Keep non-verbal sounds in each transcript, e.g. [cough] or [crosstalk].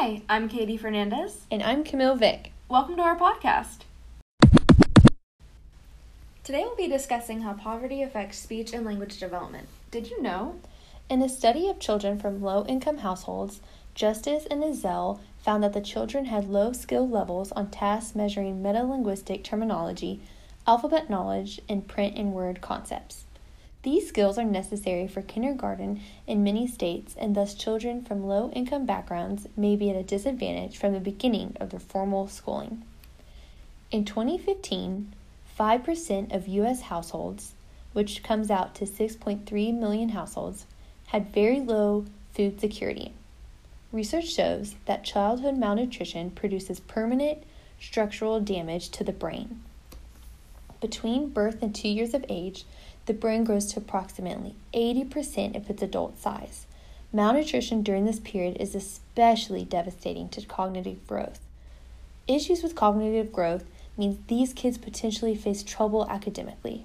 Hi, I'm Katie Fernandez. And I'm Camille Vick. Welcome to our podcast. Today we'll be discussing how poverty affects speech and language development. Did you know? In a study of children from low income households, Justice and Ezell found that the children had low skill levels on tasks measuring metalinguistic terminology, alphabet knowledge, and print and word concepts. These skills are necessary for kindergarten in many states, and thus children from low income backgrounds may be at a disadvantage from the beginning of their formal schooling. In 2015, 5% of U.S. households, which comes out to 6.3 million households, had very low food security. Research shows that childhood malnutrition produces permanent structural damage to the brain. Between birth and two years of age, the brain grows to approximately 80% of its adult size. Malnutrition during this period is especially devastating to cognitive growth. Issues with cognitive growth means these kids potentially face trouble academically.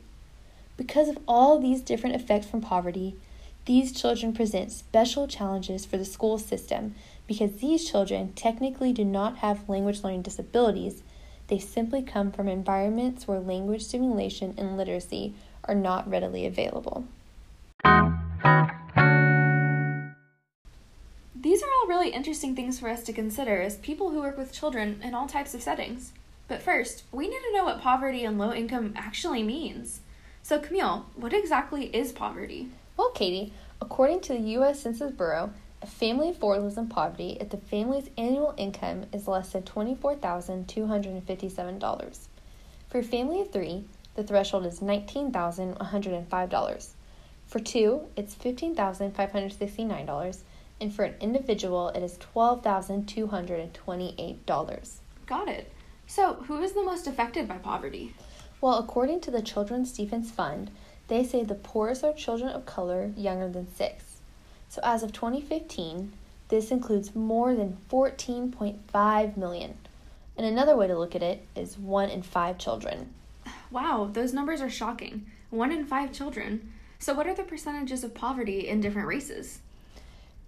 Because of all these different effects from poverty, these children present special challenges for the school system because these children technically do not have language learning disabilities. They simply come from environments where language stimulation and literacy are not readily available. These are all really interesting things for us to consider as people who work with children in all types of settings. But first, we need to know what poverty and low income actually means. So, Camille, what exactly is poverty? Well, Katie, according to the U.S. Census Bureau, a family of four lives in poverty if the family's annual income is less than $24,257. For a family of three, the threshold is $19,105. For two, it's $15,569, and for an individual, it is $12,228. Got it. So, who is the most affected by poverty? Well, according to the Children's Defense Fund, they say the poorest are children of color younger than six. So, as of 2015, this includes more than 14.5 million. And another way to look at it is one in five children. Wow, those numbers are shocking. One in five children. So, what are the percentages of poverty in different races?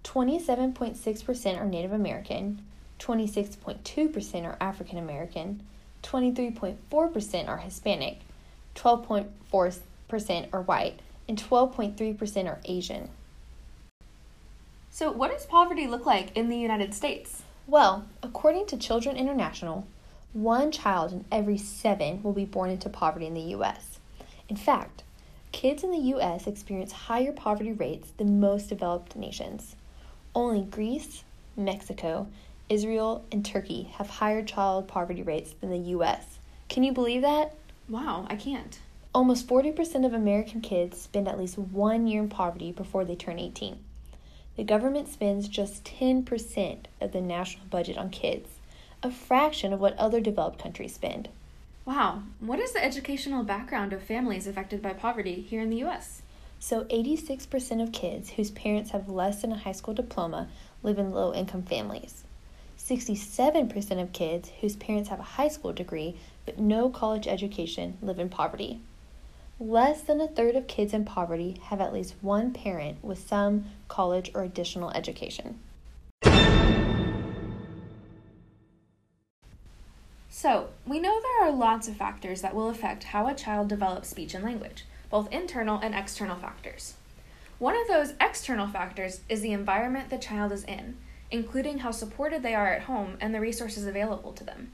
27.6% are Native American, 26.2% are African American, 23.4% are Hispanic, 12.4% are white, and 12.3% are Asian. So, what does poverty look like in the United States? Well, according to Children International, one child in every seven will be born into poverty in the U.S. In fact, kids in the U.S. experience higher poverty rates than most developed nations. Only Greece, Mexico, Israel, and Turkey have higher child poverty rates than the U.S. Can you believe that? Wow, I can't. Almost 40% of American kids spend at least one year in poverty before they turn 18. The government spends just 10% of the national budget on kids, a fraction of what other developed countries spend. Wow, what is the educational background of families affected by poverty here in the U.S.? So, 86% of kids whose parents have less than a high school diploma live in low income families. 67% of kids whose parents have a high school degree but no college education live in poverty. Less than a third of kids in poverty have at least one parent with some college or additional education. So, we know there are lots of factors that will affect how a child develops speech and language, both internal and external factors. One of those external factors is the environment the child is in, including how supported they are at home and the resources available to them.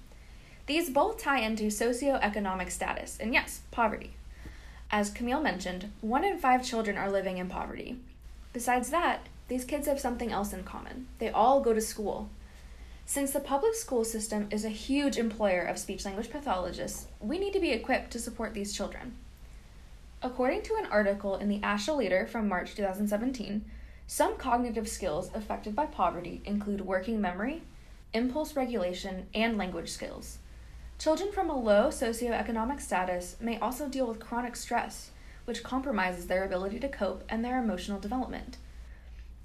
These both tie into socioeconomic status and, yes, poverty. As Camille mentioned, one in five children are living in poverty. Besides that, these kids have something else in common. They all go to school. Since the public school system is a huge employer of speech language pathologists, we need to be equipped to support these children. According to an article in the ASHA Leader from March 2017, some cognitive skills affected by poverty include working memory, impulse regulation, and language skills. Children from a low socioeconomic status may also deal with chronic stress, which compromises their ability to cope and their emotional development.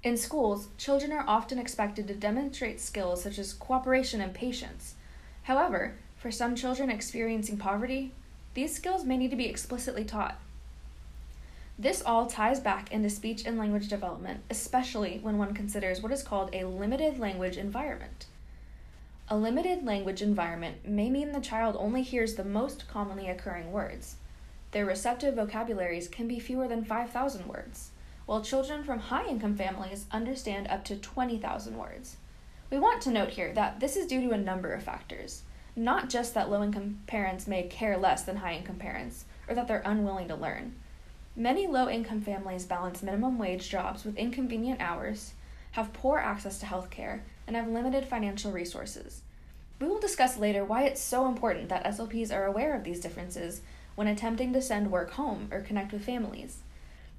In schools, children are often expected to demonstrate skills such as cooperation and patience. However, for some children experiencing poverty, these skills may need to be explicitly taught. This all ties back into speech and language development, especially when one considers what is called a limited language environment. A limited language environment may mean the child only hears the most commonly occurring words. Their receptive vocabularies can be fewer than 5,000 words, while children from high income families understand up to 20,000 words. We want to note here that this is due to a number of factors, not just that low income parents may care less than high income parents, or that they're unwilling to learn. Many low income families balance minimum wage jobs with inconvenient hours, have poor access to health care, and have limited financial resources. We will discuss later why it's so important that SLPs are aware of these differences when attempting to send work home or connect with families.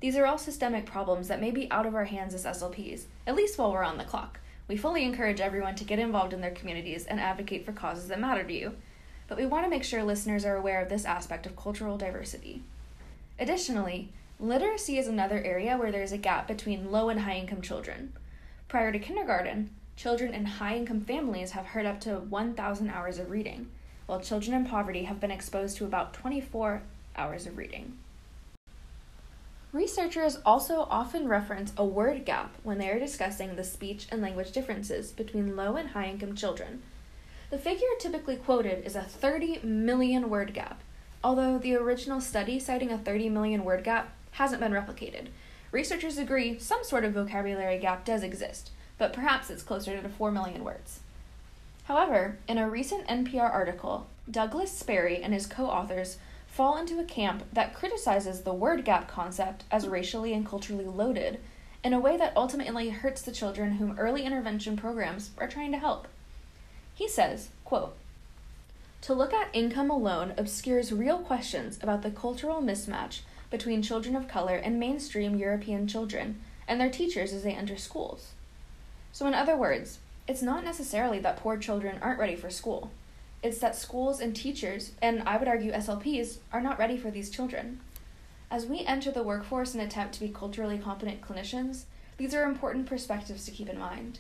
These are all systemic problems that may be out of our hands as SLPs, at least while we're on the clock. We fully encourage everyone to get involved in their communities and advocate for causes that matter to you, but we want to make sure listeners are aware of this aspect of cultural diversity. Additionally, literacy is another area where there is a gap between low and high income children. Prior to kindergarten, children in high income families have heard up to 1,000 hours of reading, while children in poverty have been exposed to about 24 hours of reading. Researchers also often reference a word gap when they are discussing the speech and language differences between low and high income children. The figure typically quoted is a 30 million word gap, although the original study citing a 30 million word gap hasn't been replicated. Researchers agree some sort of vocabulary gap does exist, but perhaps it's closer to 4 million words. However, in a recent NPR article, Douglas Sperry and his co authors fall into a camp that criticizes the word gap concept as racially and culturally loaded in a way that ultimately hurts the children whom early intervention programs are trying to help. He says, quote, to look at income alone obscures real questions about the cultural mismatch between children of color and mainstream European children and their teachers as they enter schools. So, in other words, it's not necessarily that poor children aren't ready for school. It's that schools and teachers, and I would argue SLPs, are not ready for these children. As we enter the workforce and attempt to be culturally competent clinicians, these are important perspectives to keep in mind.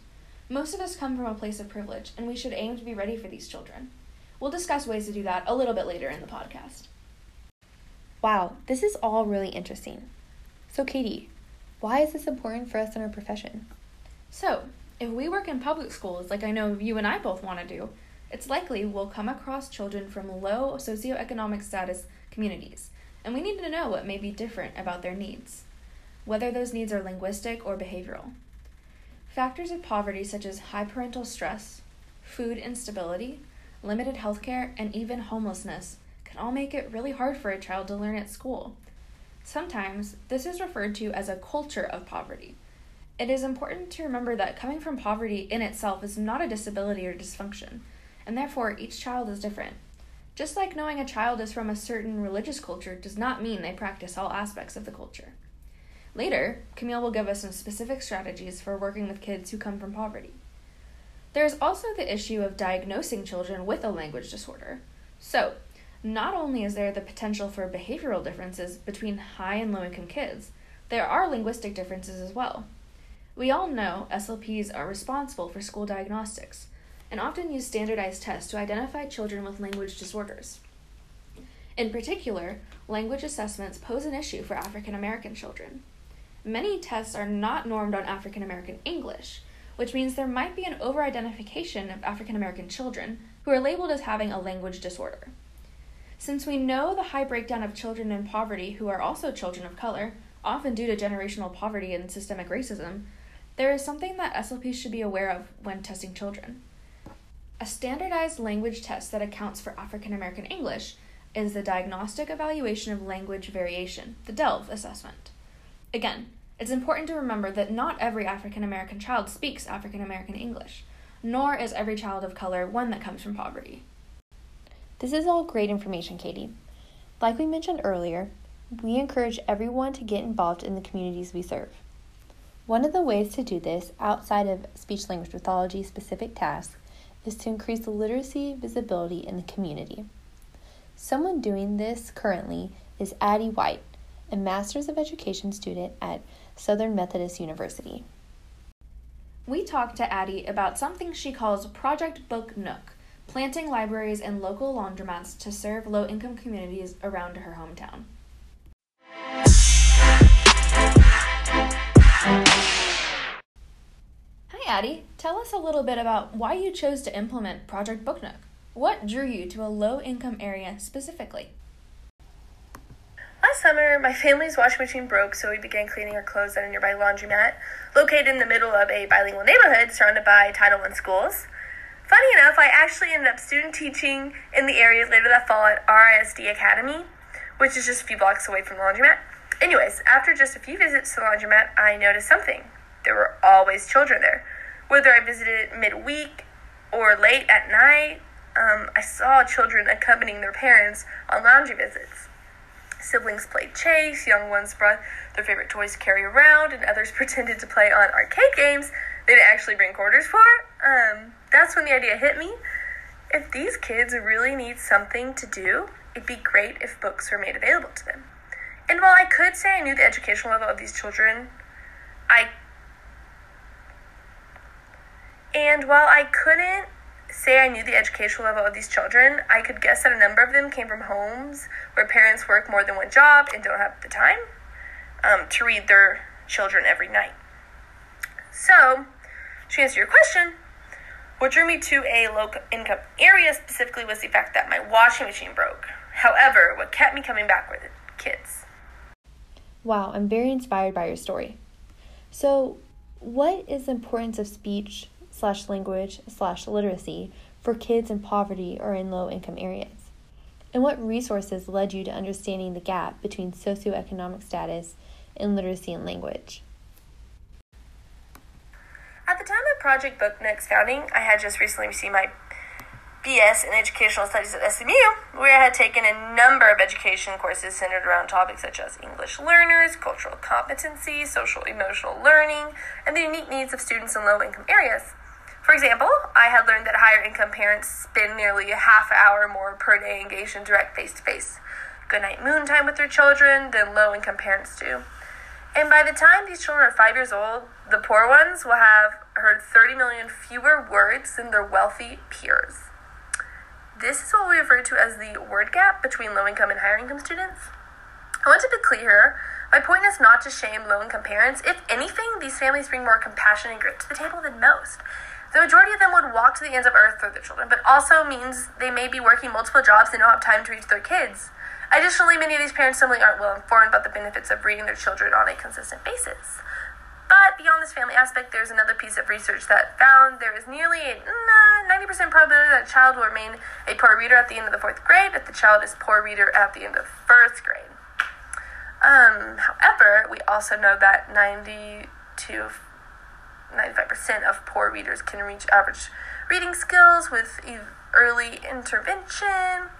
Most of us come from a place of privilege, and we should aim to be ready for these children. We'll discuss ways to do that a little bit later in the podcast. Wow, this is all really interesting. So, Katie, why is this important for us in our profession? So, if we work in public schools, like I know you and I both want to do, it's likely we'll come across children from low socioeconomic status communities, and we need to know what may be different about their needs, whether those needs are linguistic or behavioral. Factors of poverty, such as high parental stress, food instability, limited health care, and even homelessness, can all make it really hard for a child to learn at school. Sometimes this is referred to as a culture of poverty. It is important to remember that coming from poverty in itself is not a disability or dysfunction and therefore each child is different. Just like knowing a child is from a certain religious culture does not mean they practice all aspects of the culture. Later, Camille will give us some specific strategies for working with kids who come from poverty. There is also the issue of diagnosing children with a language disorder. So, not only is there the potential for behavioral differences between high and low income kids, there are linguistic differences as well. We all know SLPs are responsible for school diagnostics, and often use standardized tests to identify children with language disorders. In particular, language assessments pose an issue for African American children. Many tests are not normed on African American English, which means there might be an over identification of African American children who are labeled as having a language disorder. Since we know the high breakdown of children in poverty who are also children of color, often due to generational poverty and systemic racism, there is something that SLPs should be aware of when testing children. A standardized language test that accounts for African American English is the Diagnostic Evaluation of Language Variation, the DELV assessment. Again, it's important to remember that not every African American child speaks African American English, nor is every child of color one that comes from poverty. This is all great information, Katie. Like we mentioned earlier, we encourage everyone to get involved in the communities we serve. One of the ways to do this, outside of speech language pathology specific tasks, is to increase the literacy visibility in the community. Someone doing this currently is Addie White, a Master's of Education student at Southern Methodist University. We talked to Addie about something she calls Project Book Nook, planting libraries and local laundromats to serve low income communities around her hometown. Addie. Tell us a little bit about why you chose to implement Project Book Nook. What drew you to a low income area specifically? Last summer, my family's washing machine broke, so we began cleaning our clothes at a nearby laundromat located in the middle of a bilingual neighborhood surrounded by Title I schools. Funny enough, I actually ended up student teaching in the area later that fall at RISD Academy, which is just a few blocks away from the laundromat. Anyways, after just a few visits to the laundromat, I noticed something. There were always children there. Whether I visited midweek or late at night, um, I saw children accompanying their parents on laundry visits. Siblings played chase, young ones brought their favorite toys to carry around, and others [laughs] pretended to play on arcade games they didn't actually bring quarters for. Um, that's when the idea hit me. If these kids really need something to do, it'd be great if books were made available to them. And while I could say I knew the educational level of these children, I and while I couldn't say I knew the educational level of these children, I could guess that a number of them came from homes where parents work more than one job and don't have the time um, to read their children every night. So, to answer your question, what drew me to a low income area specifically was the fact that my washing machine broke. However, what kept me coming back were the kids. Wow, I'm very inspired by your story. So, what is the importance of speech slash language slash literacy for kids in poverty or in low income areas? And what resources led you to understanding the gap between socioeconomic status and literacy and language? At the time of Project Book Nook's founding, I had just recently received my BS in Educational Studies at SMU, where I had taken a number of education courses centered around topics such as English learners, cultural competency, social emotional learning, and the unique needs of students in low income areas. For example, I had learned that higher income parents spend nearly a half hour more per day engaged in direct face to face goodnight moon time with their children than low income parents do. And by the time these children are five years old, the poor ones will have heard 30 million fewer words than their wealthy peers. This is what we refer to as the word gap between low income and higher income students. I want to be clear my point is not to shame low income parents. If anything, these families bring more compassion and grit to the table than most. The majority of them would walk to the ends of earth for their children, but also means they may be working multiple jobs and don't have time to reach their kids. Additionally, many of these parents simply aren't well informed about the benefits of reading their children on a consistent basis. But beyond this family aspect, there's another piece of research that found there is nearly a 90% probability that a child will remain a poor reader at the end of the fourth grade if the child is poor reader at the end of first grade. Um, however, we also know that 90 to 95% of poor readers can reach average reading skills with early intervention.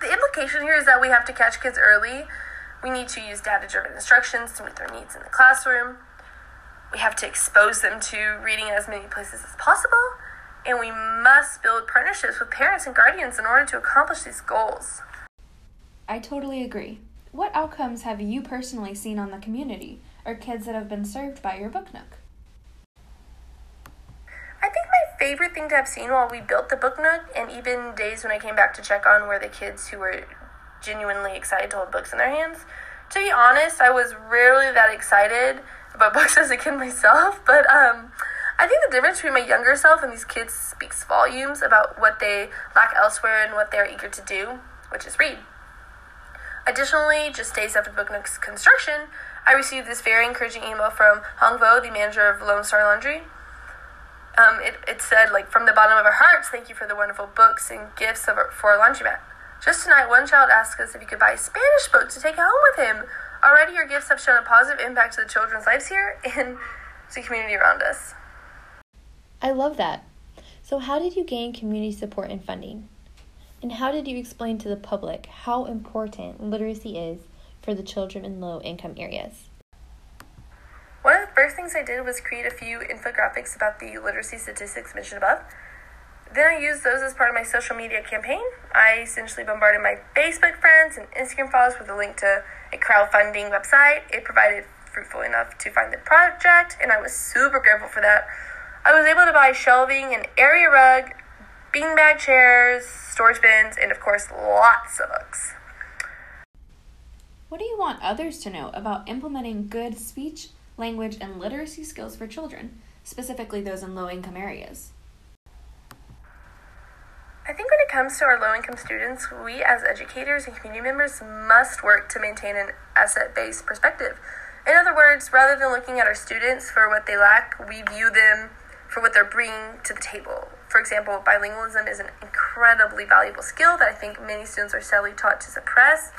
The implication here is that we have to catch kids early. We need to use data driven instructions to meet their needs in the classroom. We have to expose them to reading in as many places as possible. And we must build partnerships with parents and guardians in order to accomplish these goals. I totally agree. What outcomes have you personally seen on the community or kids that have been served by your book nook? Favorite thing to have seen while we built the book nook, and even days when I came back to check on were the kids who were genuinely excited to hold books in their hands. To be honest, I was rarely that excited about [laughs] books as a kid myself, but um, I think the difference between my younger self and these kids speaks volumes about what they lack elsewhere and what they're eager to do, which is read. Additionally, just days after Book Nook's construction, I received this very encouraging email from Hong Vo, the manager of Lone Star Laundry, um, it, it said, like, from the bottom of our hearts, thank you for the wonderful books and gifts of our, for our laundromat. Just tonight, one child asked us if he could buy a Spanish book to take home with him. Already, your gifts have shown a positive impact to the children's lives here and to the community around us. I love that. So, how did you gain community support and funding? And how did you explain to the public how important literacy is for the children in low income areas? First things I did was create a few infographics about the literacy statistics mentioned above. Then I used those as part of my social media campaign. I essentially bombarded my Facebook friends and Instagram followers with a link to a crowdfunding website. It provided fruitful enough to find the project, and I was super grateful for that. I was able to buy shelving, an area rug, beanbag chairs, storage bins, and of course, lots of books. What do you want others to know about implementing good speech language, and literacy skills for children, specifically those in low income areas? I think when it comes to our low income students, we as educators and community members must work to maintain an asset based perspective. In other words, rather than looking at our students for what they lack, we view them for what they're bringing to the table. For example, bilingualism is an incredibly valuable skill that I think many students are sadly taught to suppress.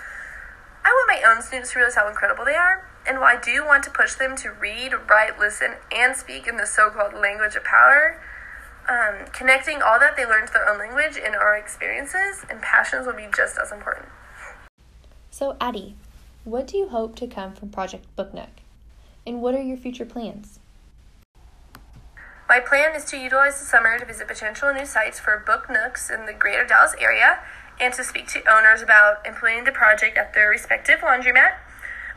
I want my own students to realize how incredible they are, and while I do want to push them to read, write, listen, and speak in the so called language of power, um, connecting all that they learn to their own language in our experiences and passions will be just as important. So, Addie, what do you hope to come from Project Book Nook? And what are your future plans? My plan is to utilize the summer to visit potential new sites for book nooks in the greater Dallas area and to speak to owners about implementing the project at their respective laundromat.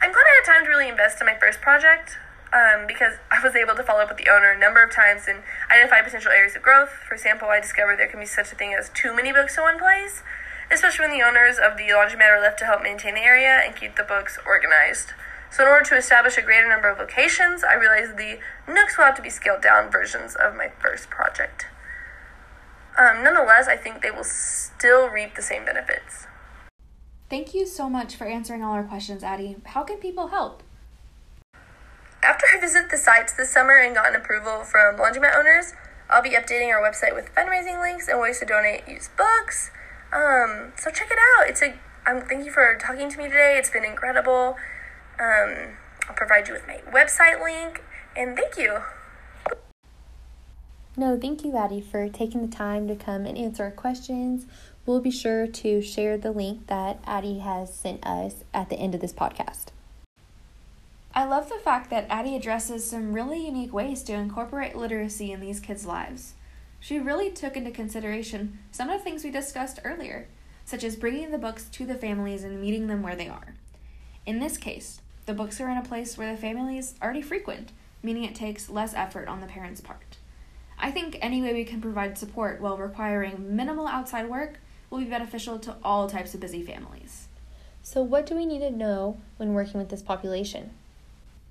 I'm glad I had time to really invest in my first project um, because I was able to follow up with the owner a number of times and identify potential areas of growth. For example, I discovered there can be such a thing as too many books in one place, especially when the owners of the laundromat are left to help maintain the area and keep the books organized. So, in order to establish a greater number of locations, I realized the Nooks will have to be scaled down versions of my first project. Um, nonetheless, I think they will still reap the same benefits. Thank you so much for answering all our questions, Addie. How can people help? After I visit the sites this summer and gotten approval from laundromat owners, I'll be updating our website with fundraising links and ways to donate used books. Um, so check it out. It's a. Um, thank you for talking to me today. It's been incredible. Um, I'll provide you with my website link, and thank you. No, thank you, Addie, for taking the time to come and answer our questions. We'll be sure to share the link that Addie has sent us at the end of this podcast. I love the fact that Addie addresses some really unique ways to incorporate literacy in these kids' lives. She really took into consideration some of the things we discussed earlier, such as bringing the books to the families and meeting them where they are. In this case, the books are in a place where the family is already frequent, meaning it takes less effort on the parents' part. I think any way we can provide support while requiring minimal outside work will be beneficial to all types of busy families. So, what do we need to know when working with this population?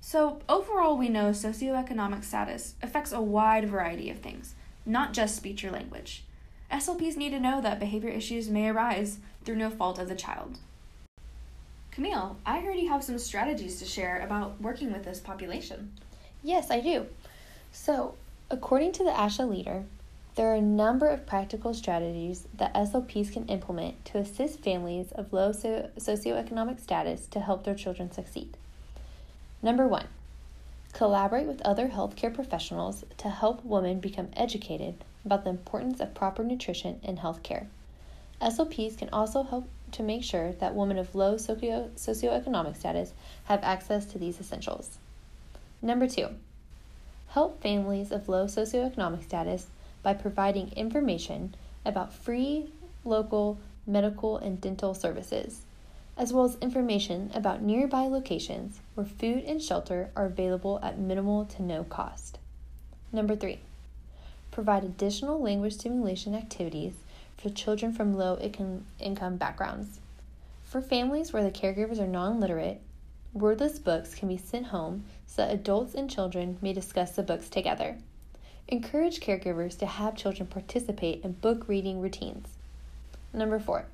So, overall, we know socioeconomic status affects a wide variety of things, not just speech or language. SLPs need to know that behavior issues may arise through no fault of the child. Camille, I heard you have some strategies to share about working with this population. Yes, I do. So, according to the ASHA leader, there are a number of practical strategies that SLPs can implement to assist families of low so- socioeconomic status to help their children succeed. Number one, collaborate with other healthcare professionals to help women become educated about the importance of proper nutrition in healthcare. SLPs can also help to make sure that women of low socio- socioeconomic status have access to these essentials. Number two, help families of low socioeconomic status by providing information about free local medical and dental services, as well as information about nearby locations where food and shelter are available at minimal to no cost. Number three, provide additional language stimulation activities for children from low income backgrounds. For families where the caregivers are non literate, wordless books can be sent home so that adults and children may discuss the books together. Encourage caregivers to have children participate in book reading routines. Number four,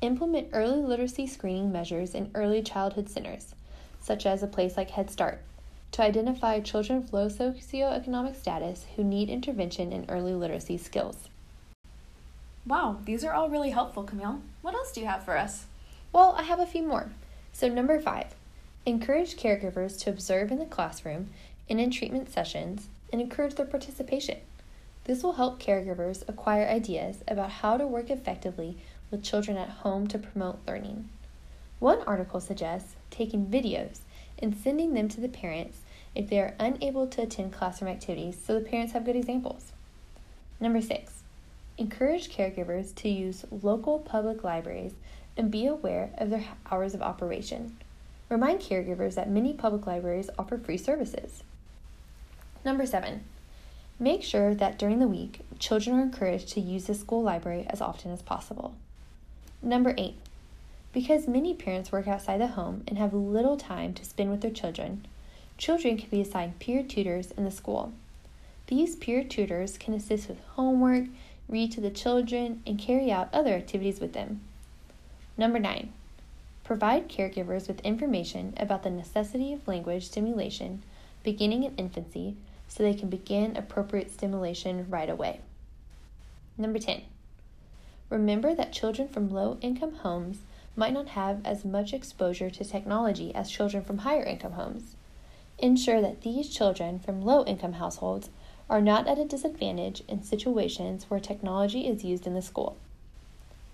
implement early literacy screening measures in early childhood centers, such as a place like Head Start, to identify children of low socioeconomic status who need intervention in early literacy skills. Wow, these are all really helpful, Camille. What else do you have for us? Well, I have a few more. So, number five, encourage caregivers to observe in the classroom and in treatment sessions and encourage their participation. This will help caregivers acquire ideas about how to work effectively with children at home to promote learning. One article suggests taking videos and sending them to the parents if they are unable to attend classroom activities so the parents have good examples. Number six, encourage caregivers to use local public libraries and be aware of their hours of operation. Remind caregivers that many public libraries offer free services. Number seven, make sure that during the week, children are encouraged to use the school library as often as possible. Number eight, because many parents work outside the home and have little time to spend with their children, children can be assigned peer tutors in the school. These peer tutors can assist with homework, read to the children, and carry out other activities with them. Number nine, provide caregivers with information about the necessity of language stimulation beginning in infancy so they can begin appropriate stimulation right away. Number 10, remember that children from low income homes might not have as much exposure to technology as children from higher income homes. Ensure that these children from low income households are not at a disadvantage in situations where technology is used in the school.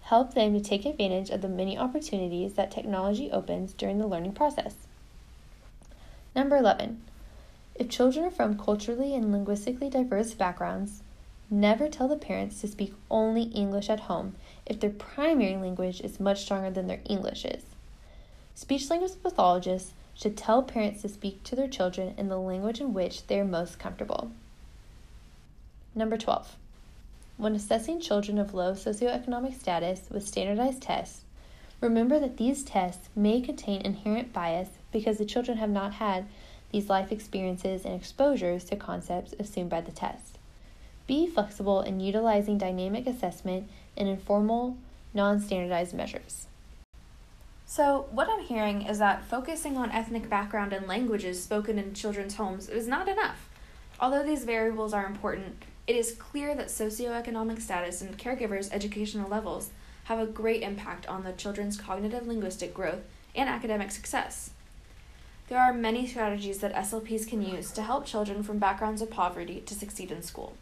Help them to take advantage of the many opportunities that technology opens during the learning process. Number 11. If children are from culturally and linguistically diverse backgrounds, never tell the parents to speak only English at home if their primary language is much stronger than their English is. Speech language pathologists should tell parents to speak to their children in the language in which they are most comfortable. Number 12. When assessing children of low socioeconomic status with standardized tests, remember that these tests may contain inherent bias because the children have not had these life experiences and exposures to concepts assumed by the test. Be flexible in utilizing dynamic assessment and informal, non standardized measures. So, what I'm hearing is that focusing on ethnic background and languages spoken in children's homes is not enough. Although these variables are important, it is clear that socioeconomic status and caregivers' educational levels have a great impact on the children's cognitive linguistic growth and academic success. There are many strategies that SLPs can use to help children from backgrounds of poverty to succeed in school.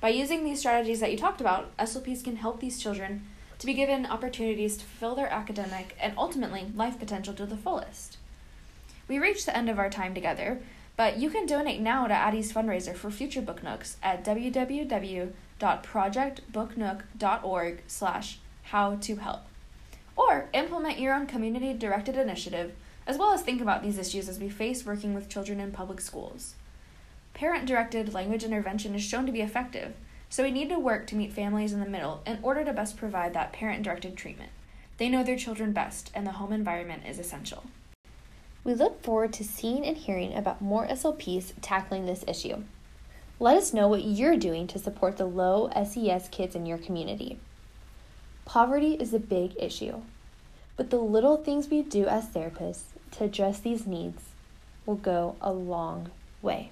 By using these strategies that you talked about, SLPs can help these children to be given opportunities to fulfill their academic and ultimately life potential to the fullest. We reached the end of our time together, but you can donate now to Addie's fundraiser for future Book Nooks at www.projectbooknook.org slash how to help. Or implement your own community directed initiative, as well as think about these issues as we face working with children in public schools. Parent directed language intervention is shown to be effective, so we need to work to meet families in the middle in order to best provide that parent directed treatment. They know their children best, and the home environment is essential. We look forward to seeing and hearing about more SLPs tackling this issue. Let us know what you're doing to support the low SES kids in your community. Poverty is a big issue, but the little things we do as therapists to address these needs will go a long way.